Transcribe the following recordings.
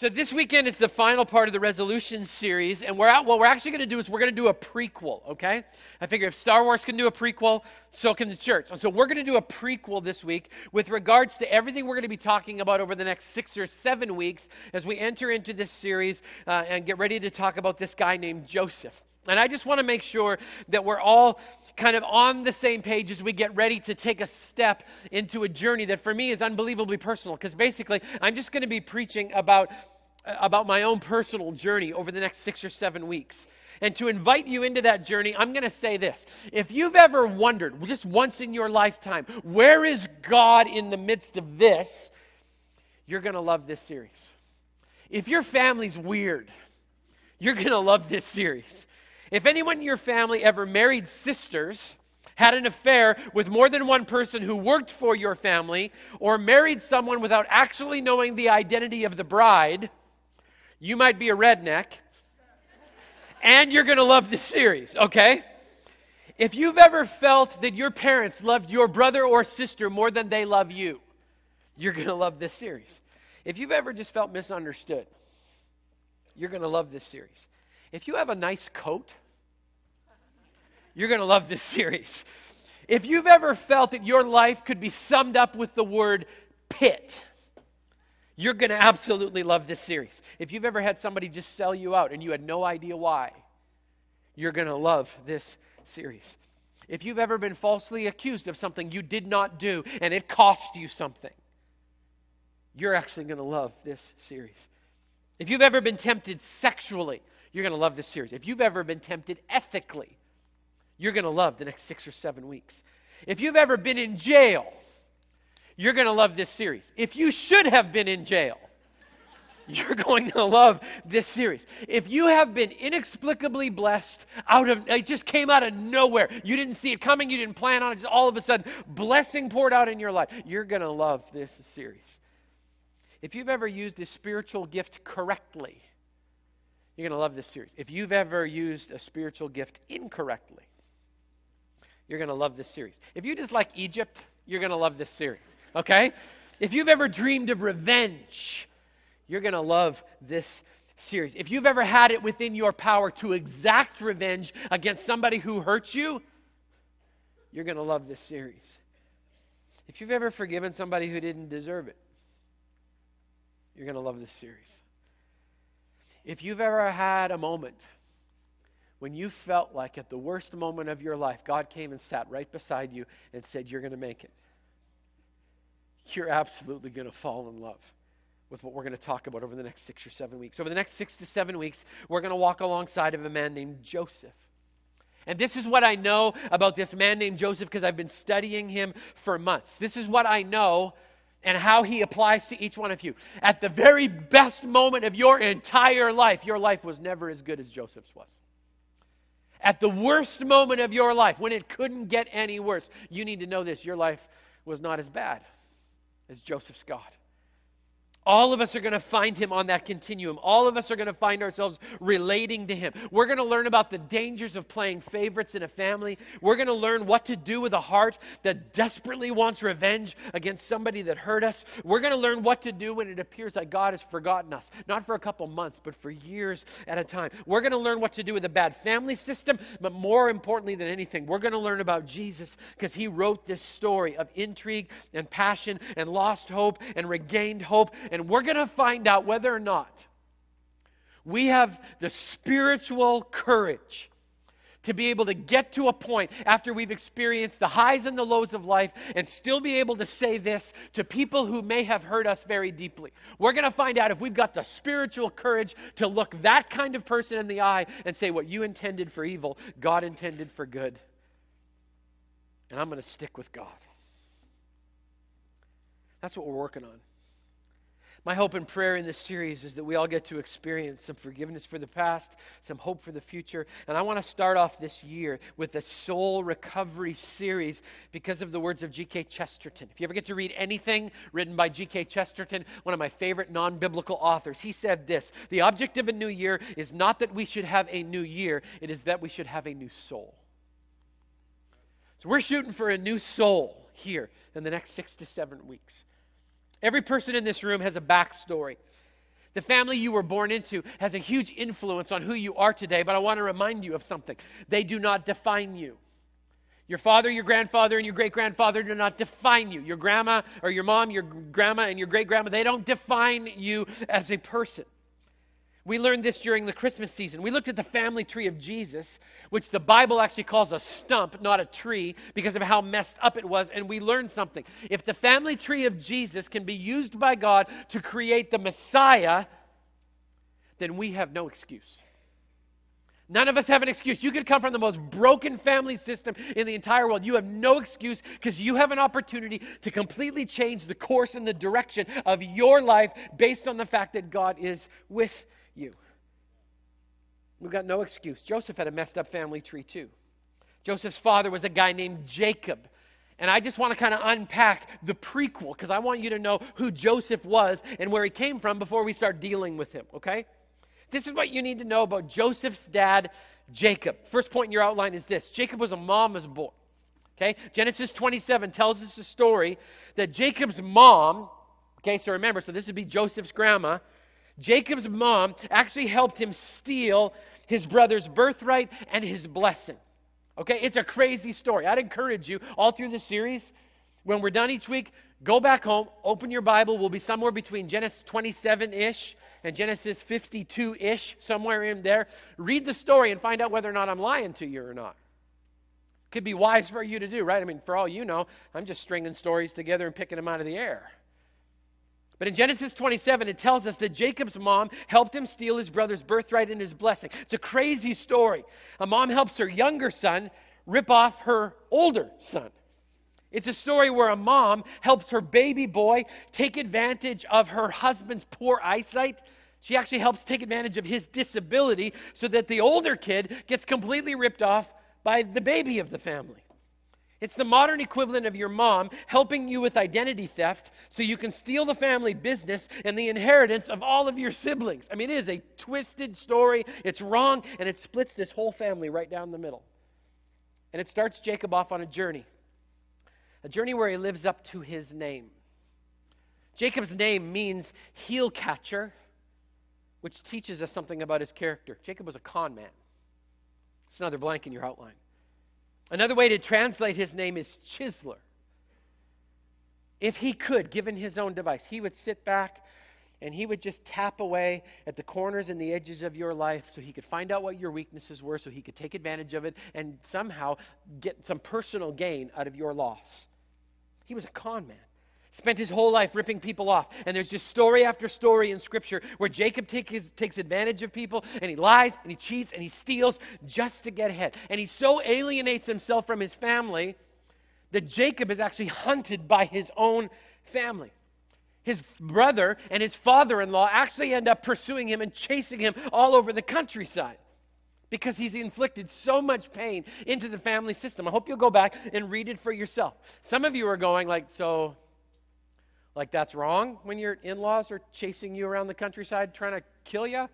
So this weekend is the final part of the resolution series, and we're out, what we're actually going to do is we're going to do a prequel. Okay? I figure if Star Wars can do a prequel, so can the church. And so we're going to do a prequel this week with regards to everything we're going to be talking about over the next six or seven weeks as we enter into this series uh, and get ready to talk about this guy named Joseph. And I just want to make sure that we're all kind of on the same page as we get ready to take a step into a journey that for me is unbelievably personal because basically I'm just going to be preaching about uh, about my own personal journey over the next 6 or 7 weeks. And to invite you into that journey, I'm going to say this. If you've ever wondered, just once in your lifetime, where is God in the midst of this? You're going to love this series. If your family's weird, you're going to love this series. If anyone in your family ever married sisters, had an affair with more than one person who worked for your family, or married someone without actually knowing the identity of the bride, you might be a redneck, and you're going to love this series, okay? If you've ever felt that your parents loved your brother or sister more than they love you, you're going to love this series. If you've ever just felt misunderstood, you're going to love this series. If you have a nice coat, you're going to love this series. If you've ever felt that your life could be summed up with the word pit, you're going to absolutely love this series. If you've ever had somebody just sell you out and you had no idea why, you're going to love this series. If you've ever been falsely accused of something you did not do and it cost you something, you're actually going to love this series. If you've ever been tempted sexually, you're going to love this series. If you've ever been tempted ethically, you're going to love the next six or seven weeks. If you've ever been in jail, you're going to love this series. If you should have been in jail, you're going to love this series. If you have been inexplicably blessed out of it just came out of nowhere. You didn't see it coming, you didn't plan on it, just all of a sudden blessing poured out in your life. You're going to love this series. If you've ever used a spiritual gift correctly, you're going to love this series. If you've ever used a spiritual gift incorrectly, you're going to love this series. If you just like Egypt, you're going to love this series. Okay? If you've ever dreamed of revenge, you're going to love this series. If you've ever had it within your power to exact revenge against somebody who hurt you, you're going to love this series. If you've ever forgiven somebody who didn't deserve it, you're going to love this series. If you've ever had a moment when you felt like at the worst moment of your life, God came and sat right beside you and said, You're going to make it, you're absolutely going to fall in love with what we're going to talk about over the next six or seven weeks. Over the next six to seven weeks, we're going to walk alongside of a man named Joseph. And this is what I know about this man named Joseph because I've been studying him for months. This is what I know and how he applies to each one of you. At the very best moment of your entire life, your life was never as good as Joseph's was. At the worst moment of your life, when it couldn't get any worse, you need to know this your life was not as bad as Joseph's God. All of us are going to find him on that continuum. All of us are going to find ourselves relating to him. We're going to learn about the dangers of playing favorites in a family. We're going to learn what to do with a heart that desperately wants revenge against somebody that hurt us. We're going to learn what to do when it appears that God has forgotten us, not for a couple months, but for years at a time. We're going to learn what to do with a bad family system, but more importantly than anything, we're going to learn about Jesus because he wrote this story of intrigue and passion and lost hope and regained hope and and we're going to find out whether or not we have the spiritual courage to be able to get to a point after we've experienced the highs and the lows of life and still be able to say this to people who may have hurt us very deeply. We're going to find out if we've got the spiritual courage to look that kind of person in the eye and say, What you intended for evil, God intended for good. And I'm going to stick with God. That's what we're working on. My hope and prayer in this series is that we all get to experience some forgiveness for the past, some hope for the future. And I want to start off this year with a soul recovery series because of the words of G.K. Chesterton. If you ever get to read anything written by G.K. Chesterton, one of my favorite non biblical authors, he said this The object of a new year is not that we should have a new year, it is that we should have a new soul. So we're shooting for a new soul here in the next six to seven weeks. Every person in this room has a backstory The family you were born into has a huge influence on who you are today, but I want to remind you of something. They do not define you. Your father, your grandfather, and your great grandfather do not define you. Your grandma or your mom, your grandma, and your great grandma, they don't define you as a person. We learned this during the Christmas season. We looked at the family tree of Jesus, which the Bible actually calls a stump, not a tree, because of how messed up it was, and we learned something. If the family tree of Jesus can be used by God to create the Messiah, then we have no excuse. None of us have an excuse. You could come from the most broken family system in the entire world. You have no excuse because you have an opportunity to completely change the course and the direction of your life based on the fact that God is with you. We've got no excuse. Joseph had a messed up family tree, too. Joseph's father was a guy named Jacob. And I just want to kind of unpack the prequel because I want you to know who Joseph was and where he came from before we start dealing with him, okay? This is what you need to know about Joseph's dad, Jacob. First point in your outline is this Jacob was a mama's boy. Okay? Genesis 27 tells us a story that Jacob's mom, okay, so remember, so this would be Joseph's grandma, Jacob's mom actually helped him steal his brother's birthright and his blessing. Okay, it's a crazy story. I'd encourage you all through the series, when we're done each week, go back home, open your Bible. We'll be somewhere between Genesis 27 ish and Genesis 52 ish, somewhere in there. Read the story and find out whether or not I'm lying to you or not. Could be wise for you to do, right? I mean, for all you know, I'm just stringing stories together and picking them out of the air. But in Genesis 27, it tells us that Jacob's mom helped him steal his brother's birthright and his blessing. It's a crazy story. A mom helps her younger son rip off her older son. It's a story where a mom helps her baby boy take advantage of her husband's poor eyesight. She actually helps take advantage of his disability so that the older kid gets completely ripped off by the baby of the family. It's the modern equivalent of your mom helping you with identity theft so you can steal the family business and the inheritance of all of your siblings. I mean, it is a twisted story. It's wrong, and it splits this whole family right down the middle. And it starts Jacob off on a journey a journey where he lives up to his name. Jacob's name means heel catcher, which teaches us something about his character. Jacob was a con man. It's another blank in your outline. Another way to translate his name is chiseler. If he could, given his own device, he would sit back and he would just tap away at the corners and the edges of your life so he could find out what your weaknesses were, so he could take advantage of it and somehow get some personal gain out of your loss. He was a con man. Spent his whole life ripping people off. And there's just story after story in Scripture where Jacob take his, takes advantage of people and he lies and he cheats and he steals just to get ahead. And he so alienates himself from his family that Jacob is actually hunted by his own family. His brother and his father in law actually end up pursuing him and chasing him all over the countryside because he's inflicted so much pain into the family system. I hope you'll go back and read it for yourself. Some of you are going like, so like that's wrong when your in-laws are chasing you around the countryside trying to kill you?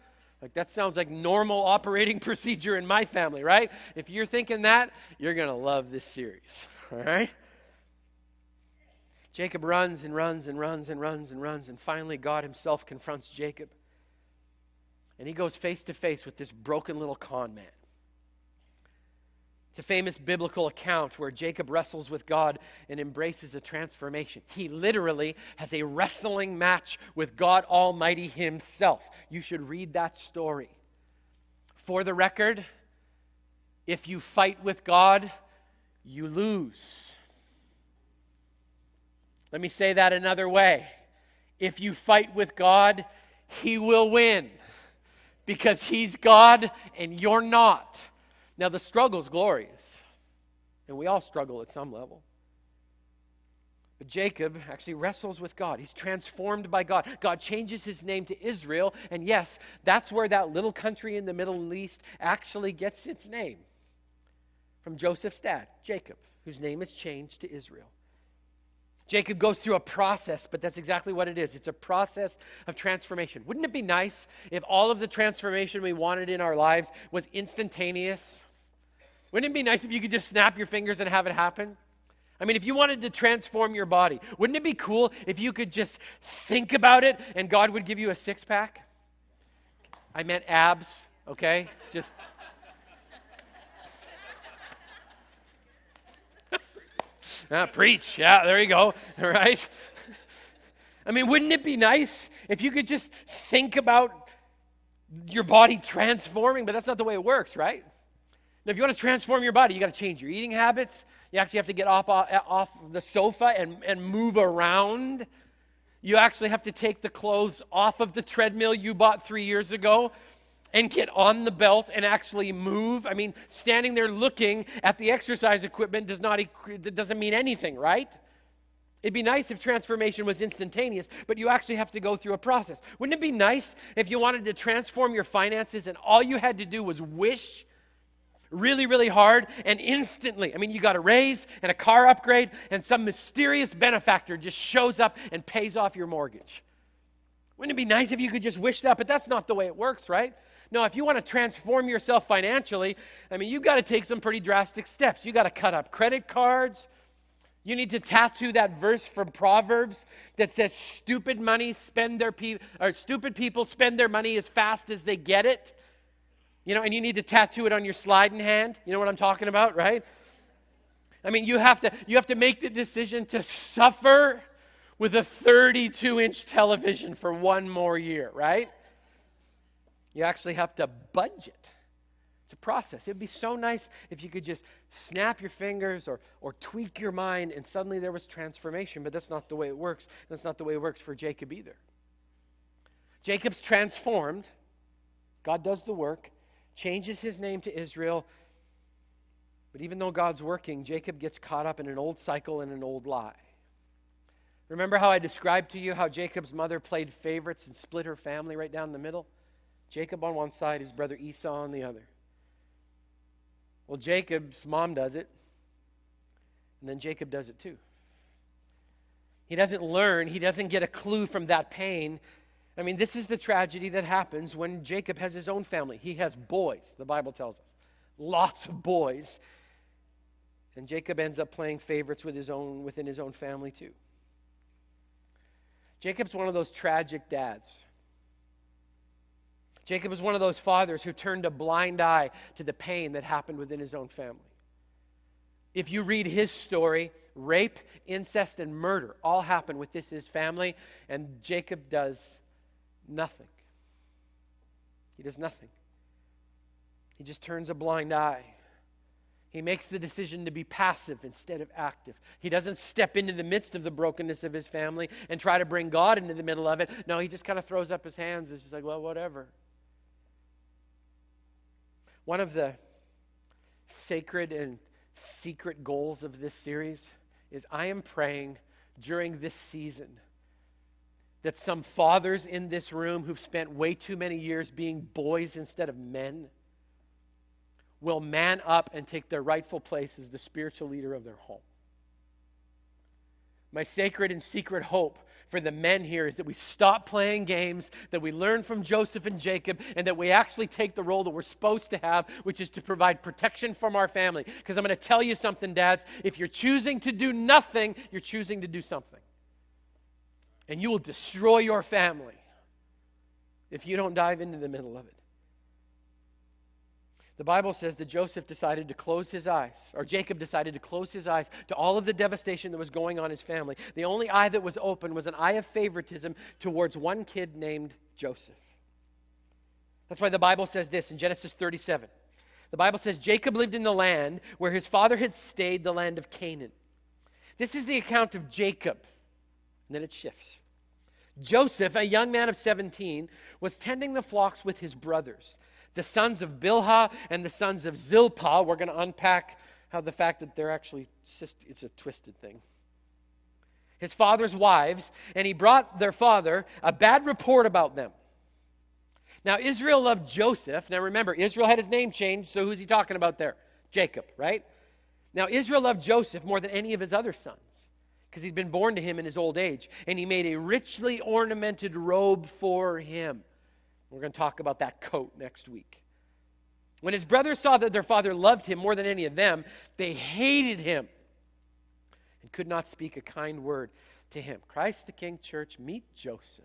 Like that sounds like normal operating procedure in my family, right? If you're thinking that, you're going to love this series. All right? Jacob runs and runs and runs and runs and runs and finally God himself confronts Jacob. And he goes face to face with this broken little con man. It's a famous biblical account where Jacob wrestles with God and embraces a transformation. He literally has a wrestling match with God Almighty Himself. You should read that story. For the record, if you fight with God, you lose. Let me say that another way. If you fight with God, He will win because He's God and you're not. Now, the struggle is glorious, and we all struggle at some level. But Jacob actually wrestles with God. He's transformed by God. God changes his name to Israel, and yes, that's where that little country in the Middle East actually gets its name from Joseph's dad, Jacob, whose name is changed to Israel. Jacob goes through a process, but that's exactly what it is. It's a process of transformation. Wouldn't it be nice if all of the transformation we wanted in our lives was instantaneous? Wouldn't it be nice if you could just snap your fingers and have it happen? I mean, if you wanted to transform your body, wouldn't it be cool if you could just think about it and God would give you a six pack? I meant abs, okay? Just. Ah, preach. Yeah, there you go. All right. I mean, wouldn't it be nice if you could just think about your body transforming? But that's not the way it works, right? Now, if you want to transform your body, you got to change your eating habits. You actually have to get off, off the sofa and, and move around. You actually have to take the clothes off of the treadmill you bought three years ago and get on the belt and actually move. I mean, standing there looking at the exercise equipment does not doesn't mean anything, right? It'd be nice if transformation was instantaneous, but you actually have to go through a process. Wouldn't it be nice if you wanted to transform your finances and all you had to do was wish really, really hard and instantly? I mean, you got a raise and a car upgrade, and some mysterious benefactor just shows up and pays off your mortgage. Wouldn't it be nice if you could just wish that? But that's not the way it works, right? No, if you want to transform yourself financially, I mean, you've got to take some pretty drastic steps. You've got to cut up credit cards. You need to tattoo that verse from Proverbs that says, "Stupid money spend their pe- or stupid people spend their money as fast as they get it." You know, and you need to tattoo it on your sliding hand. You know what I'm talking about, right? I mean, you have to you have to make the decision to suffer with a 32-inch television for one more year, right? You actually have to budget It's a process. It would be so nice if you could just snap your fingers or, or tweak your mind and suddenly there was transformation, but that's not the way it works. That's not the way it works for Jacob either. Jacob's transformed. God does the work, changes his name to Israel. But even though God's working, Jacob gets caught up in an old cycle and an old lie. Remember how I described to you how Jacob's mother played favorites and split her family right down the middle? Jacob on one side, his brother Esau on the other. Well, Jacob's mom does it, and then Jacob does it too. He doesn't learn, he doesn't get a clue from that pain. I mean, this is the tragedy that happens when Jacob has his own family. He has boys, the Bible tells us. Lots of boys. And Jacob ends up playing favorites with his own, within his own family too. Jacob's one of those tragic dads Jacob was one of those fathers who turned a blind eye to the pain that happened within his own family. If you read his story, rape, incest, and murder all happen with this his family, and Jacob does nothing. He does nothing. He just turns a blind eye. He makes the decision to be passive instead of active. He doesn't step into the midst of the brokenness of his family and try to bring God into the middle of it. No, he just kind of throws up his hands. It's just like, well, whatever. One of the sacred and secret goals of this series is I am praying during this season that some fathers in this room who've spent way too many years being boys instead of men will man up and take their rightful place as the spiritual leader of their home. My sacred and secret hope for the men here is that we stop playing games, that we learn from Joseph and Jacob, and that we actually take the role that we're supposed to have, which is to provide protection from our family. Because I'm going to tell you something, dads. If you're choosing to do nothing, you're choosing to do something. And you will destroy your family if you don't dive into the middle of it. The Bible says that Joseph decided to close his eyes, or Jacob decided to close his eyes to all of the devastation that was going on in his family. The only eye that was open was an eye of favoritism towards one kid named Joseph. That's why the Bible says this in Genesis 37. The Bible says Jacob lived in the land where his father had stayed, the land of Canaan. This is the account of Jacob. And then it shifts. Joseph, a young man of 17, was tending the flocks with his brothers the sons of Bilhah and the sons of Zilpah. We're going to unpack how the fact that they're actually, it's a twisted thing. His father's wives, and he brought their father a bad report about them. Now, Israel loved Joseph. Now, remember, Israel had his name changed, so who's he talking about there? Jacob, right? Now, Israel loved Joseph more than any of his other sons because he'd been born to him in his old age, and he made a richly ornamented robe for him. We're going to talk about that coat next week. When his brothers saw that their father loved him more than any of them, they hated him and could not speak a kind word to him. Christ the King Church, meet Joseph.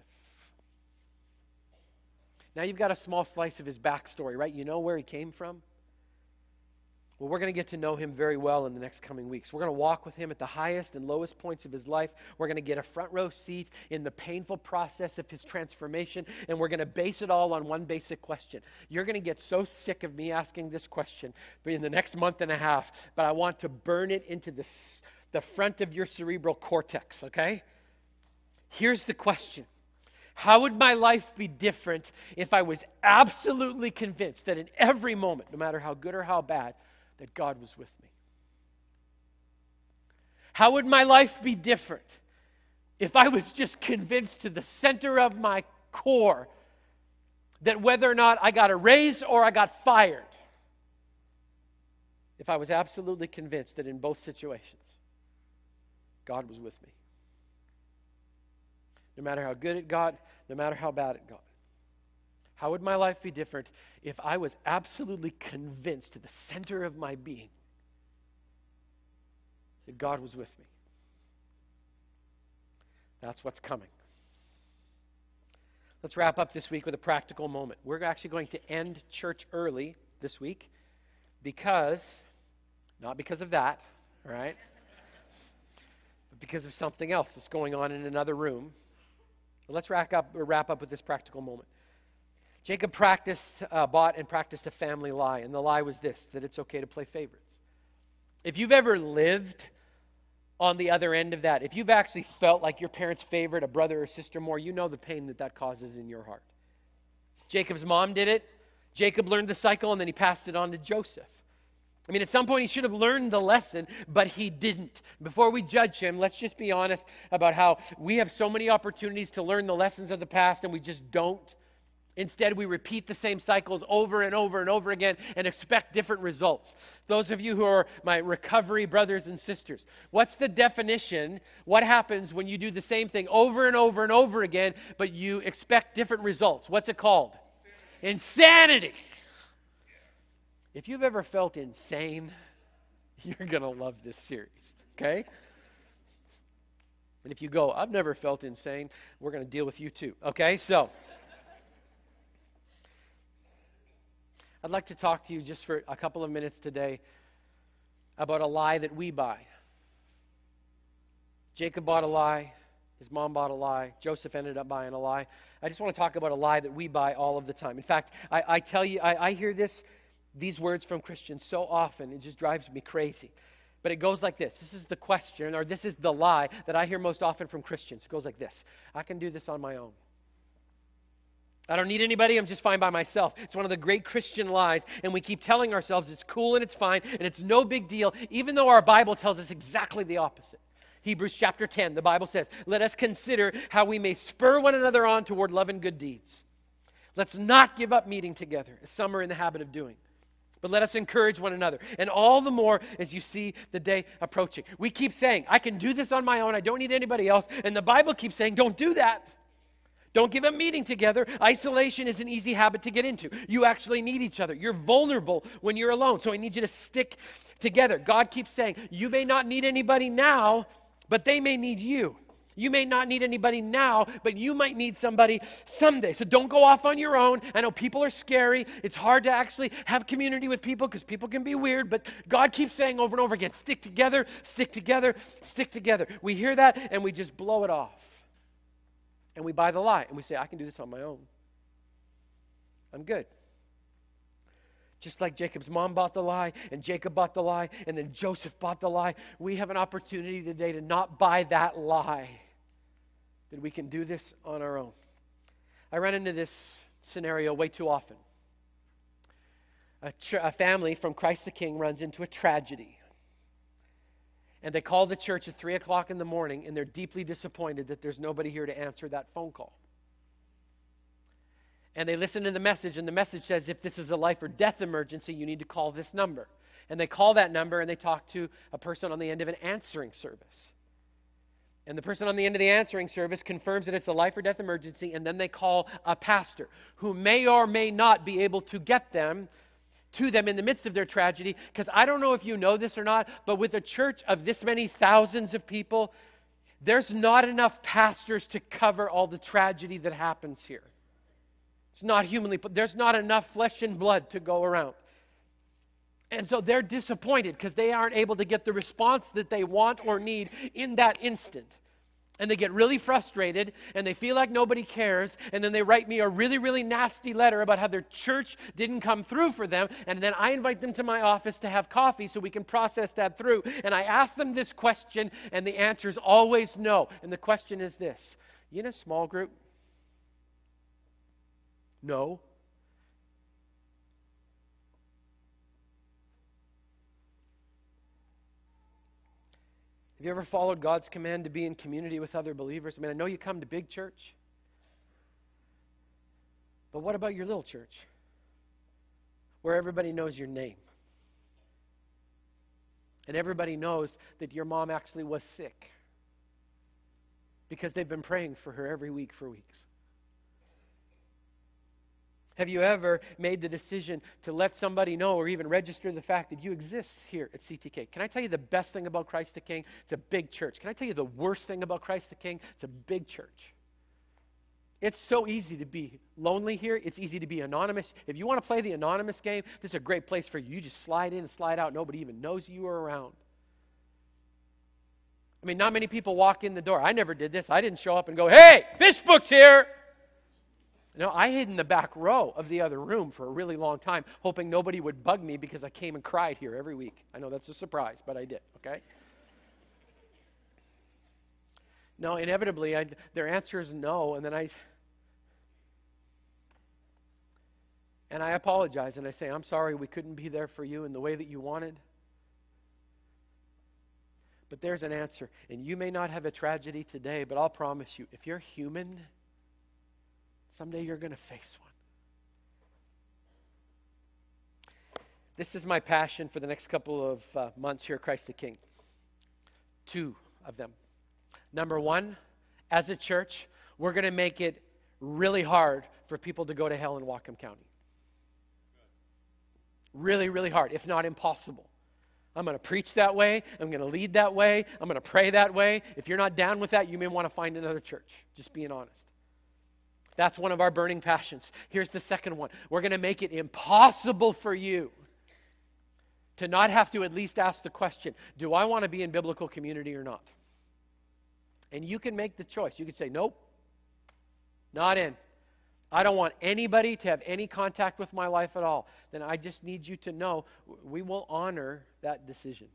Now you've got a small slice of his backstory, right? You know where he came from? Well, we're going to get to know him very well in the next coming weeks. We're going to walk with him at the highest and lowest points of his life. We're going to get a front row seat in the painful process of his transformation, and we're going to base it all on one basic question. You're going to get so sick of me asking this question in the next month and a half, but I want to burn it into the, the front of your cerebral cortex, okay? Here's the question. How would my life be different if I was absolutely convinced that in every moment, no matter how good or how bad, that God was with me? How would my life be different if I was just convinced to the center of my core that whether or not I got a raise or I got fired, if I was absolutely convinced that in both situations, God was with me? No matter how good it got, no matter how bad it got. How would my life be different if I was absolutely convinced to the center of my being that God was with me? That's what's coming. Let's wrap up this week with a practical moment. We're actually going to end church early this week because, not because of that, right? but because of something else that's going on in another room. But let's up, wrap up with this practical moment. Jacob practiced, uh, bought and practiced a family lie, and the lie was this that it's okay to play favorites. If you've ever lived on the other end of that, if you've actually felt like your parents favored a brother or sister more, you know the pain that that causes in your heart. Jacob's mom did it. Jacob learned the cycle, and then he passed it on to Joseph. I mean, at some point he should have learned the lesson, but he didn't. Before we judge him, let's just be honest about how we have so many opportunities to learn the lessons of the past and we just don't. Instead, we repeat the same cycles over and over and over again and expect different results. Those of you who are my recovery brothers and sisters, what's the definition? What happens when you do the same thing over and over and over again, but you expect different results? What's it called? Insanity. If you've ever felt insane, you're going to love this series, okay? And if you go, I've never felt insane, we're going to deal with you too, okay? So. I'd like to talk to you just for a couple of minutes today about a lie that we buy. Jacob bought a lie. His mom bought a lie. Joseph ended up buying a lie. I just want to talk about a lie that we buy all of the time. In fact, I, I tell you, I, I hear this, these words from Christians so often, it just drives me crazy. But it goes like this. This is the question, or this is the lie that I hear most often from Christians. It goes like this I can do this on my own. I don't need anybody. I'm just fine by myself. It's one of the great Christian lies. And we keep telling ourselves it's cool and it's fine and it's no big deal, even though our Bible tells us exactly the opposite. Hebrews chapter 10, the Bible says, Let us consider how we may spur one another on toward love and good deeds. Let's not give up meeting together, as some are in the habit of doing. But let us encourage one another. And all the more as you see the day approaching. We keep saying, I can do this on my own. I don't need anybody else. And the Bible keeps saying, don't do that. Don't give up meeting together. Isolation is an easy habit to get into. You actually need each other. You're vulnerable when you're alone. So I need you to stick together. God keeps saying, You may not need anybody now, but they may need you. You may not need anybody now, but you might need somebody someday. So don't go off on your own. I know people are scary. It's hard to actually have community with people because people can be weird, but God keeps saying over and over again stick together, stick together, stick together. We hear that and we just blow it off. And we buy the lie and we say, I can do this on my own. I'm good. Just like Jacob's mom bought the lie, and Jacob bought the lie, and then Joseph bought the lie, we have an opportunity today to not buy that lie. That we can do this on our own. I run into this scenario way too often. A, a family from Christ the King runs into a tragedy and they call the church at 3 o'clock in the morning and they're deeply disappointed that there's nobody here to answer that phone call. And they listen to the message, and the message says if this is a life or death emergency, you need to call this number. And they call that number and they talk to a person on the end of an answering service. And the person on the end of the answering service confirms that it's a life or death emergency, and then they call a pastor who may or may not be able to get them to them in the midst of their tragedy. Because I don't know if you know this or not, but with a church of this many thousands of people, there's not enough pastors to cover all the tragedy that happens here. It's not humanly, but there's not enough flesh and blood to go around. And so they're disappointed because they aren't able to get the response that they want or need in that instant. And they get really frustrated and they feel like nobody cares. And then they write me a really, really nasty letter about how their church didn't come through for them. And then I invite them to my office to have coffee so we can process that through. And I ask them this question, and the answer is always no. And the question is this You in a small group? No. Have you ever followed God's command to be in community with other believers? I mean, I know you come to big church, but what about your little church where everybody knows your name? And everybody knows that your mom actually was sick because they've been praying for her every week for weeks. Have you ever made the decision to let somebody know or even register the fact that you exist here at CTK? Can I tell you the best thing about Christ the King? It's a big church. Can I tell you the worst thing about Christ the King? It's a big church. It's so easy to be lonely here. It's easy to be anonymous. If you want to play the anonymous game, this is a great place for you. You just slide in and slide out. Nobody even knows you are around. I mean, not many people walk in the door. I never did this. I didn't show up and go, hey, Fishbook's here. No, I hid in the back row of the other room for a really long time, hoping nobody would bug me because I came and cried here every week. I know that's a surprise, but I did, okay? No, inevitably, I, their answer is no, and then I. And I apologize and I say, I'm sorry we couldn't be there for you in the way that you wanted. But there's an answer. And you may not have a tragedy today, but I'll promise you, if you're human, Someday you're going to face one. This is my passion for the next couple of uh, months here at Christ the King. Two of them. Number one, as a church, we're going to make it really hard for people to go to hell in Whatcom County. Really, really hard, if not impossible. I'm going to preach that way. I'm going to lead that way. I'm going to pray that way. If you're not down with that, you may want to find another church. Just being honest. That's one of our burning passions. Here's the second one we're going to make it impossible for you to not have to at least ask the question do I want to be in biblical community or not? And you can make the choice. You can say, nope, not in. I don't want anybody to have any contact with my life at all. Then I just need you to know we will honor that decision.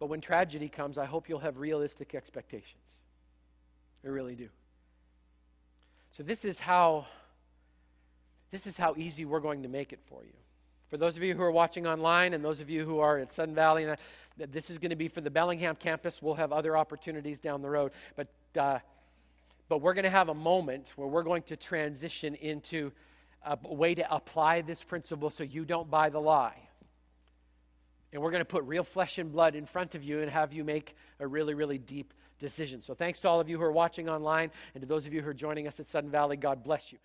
But when tragedy comes, I hope you'll have realistic expectations. I really do. So this is how this is how easy we're going to make it for you. For those of you who are watching online and those of you who are at Sudden Valley, and this is going to be for the Bellingham campus. We'll have other opportunities down the road, but uh, but we're going to have a moment where we're going to transition into a way to apply this principle so you don't buy the lie. And we're going to put real flesh and blood in front of you and have you make a really, really deep So thanks to all of you who are watching online and to those of you who are joining us at Sudden Valley. God bless you.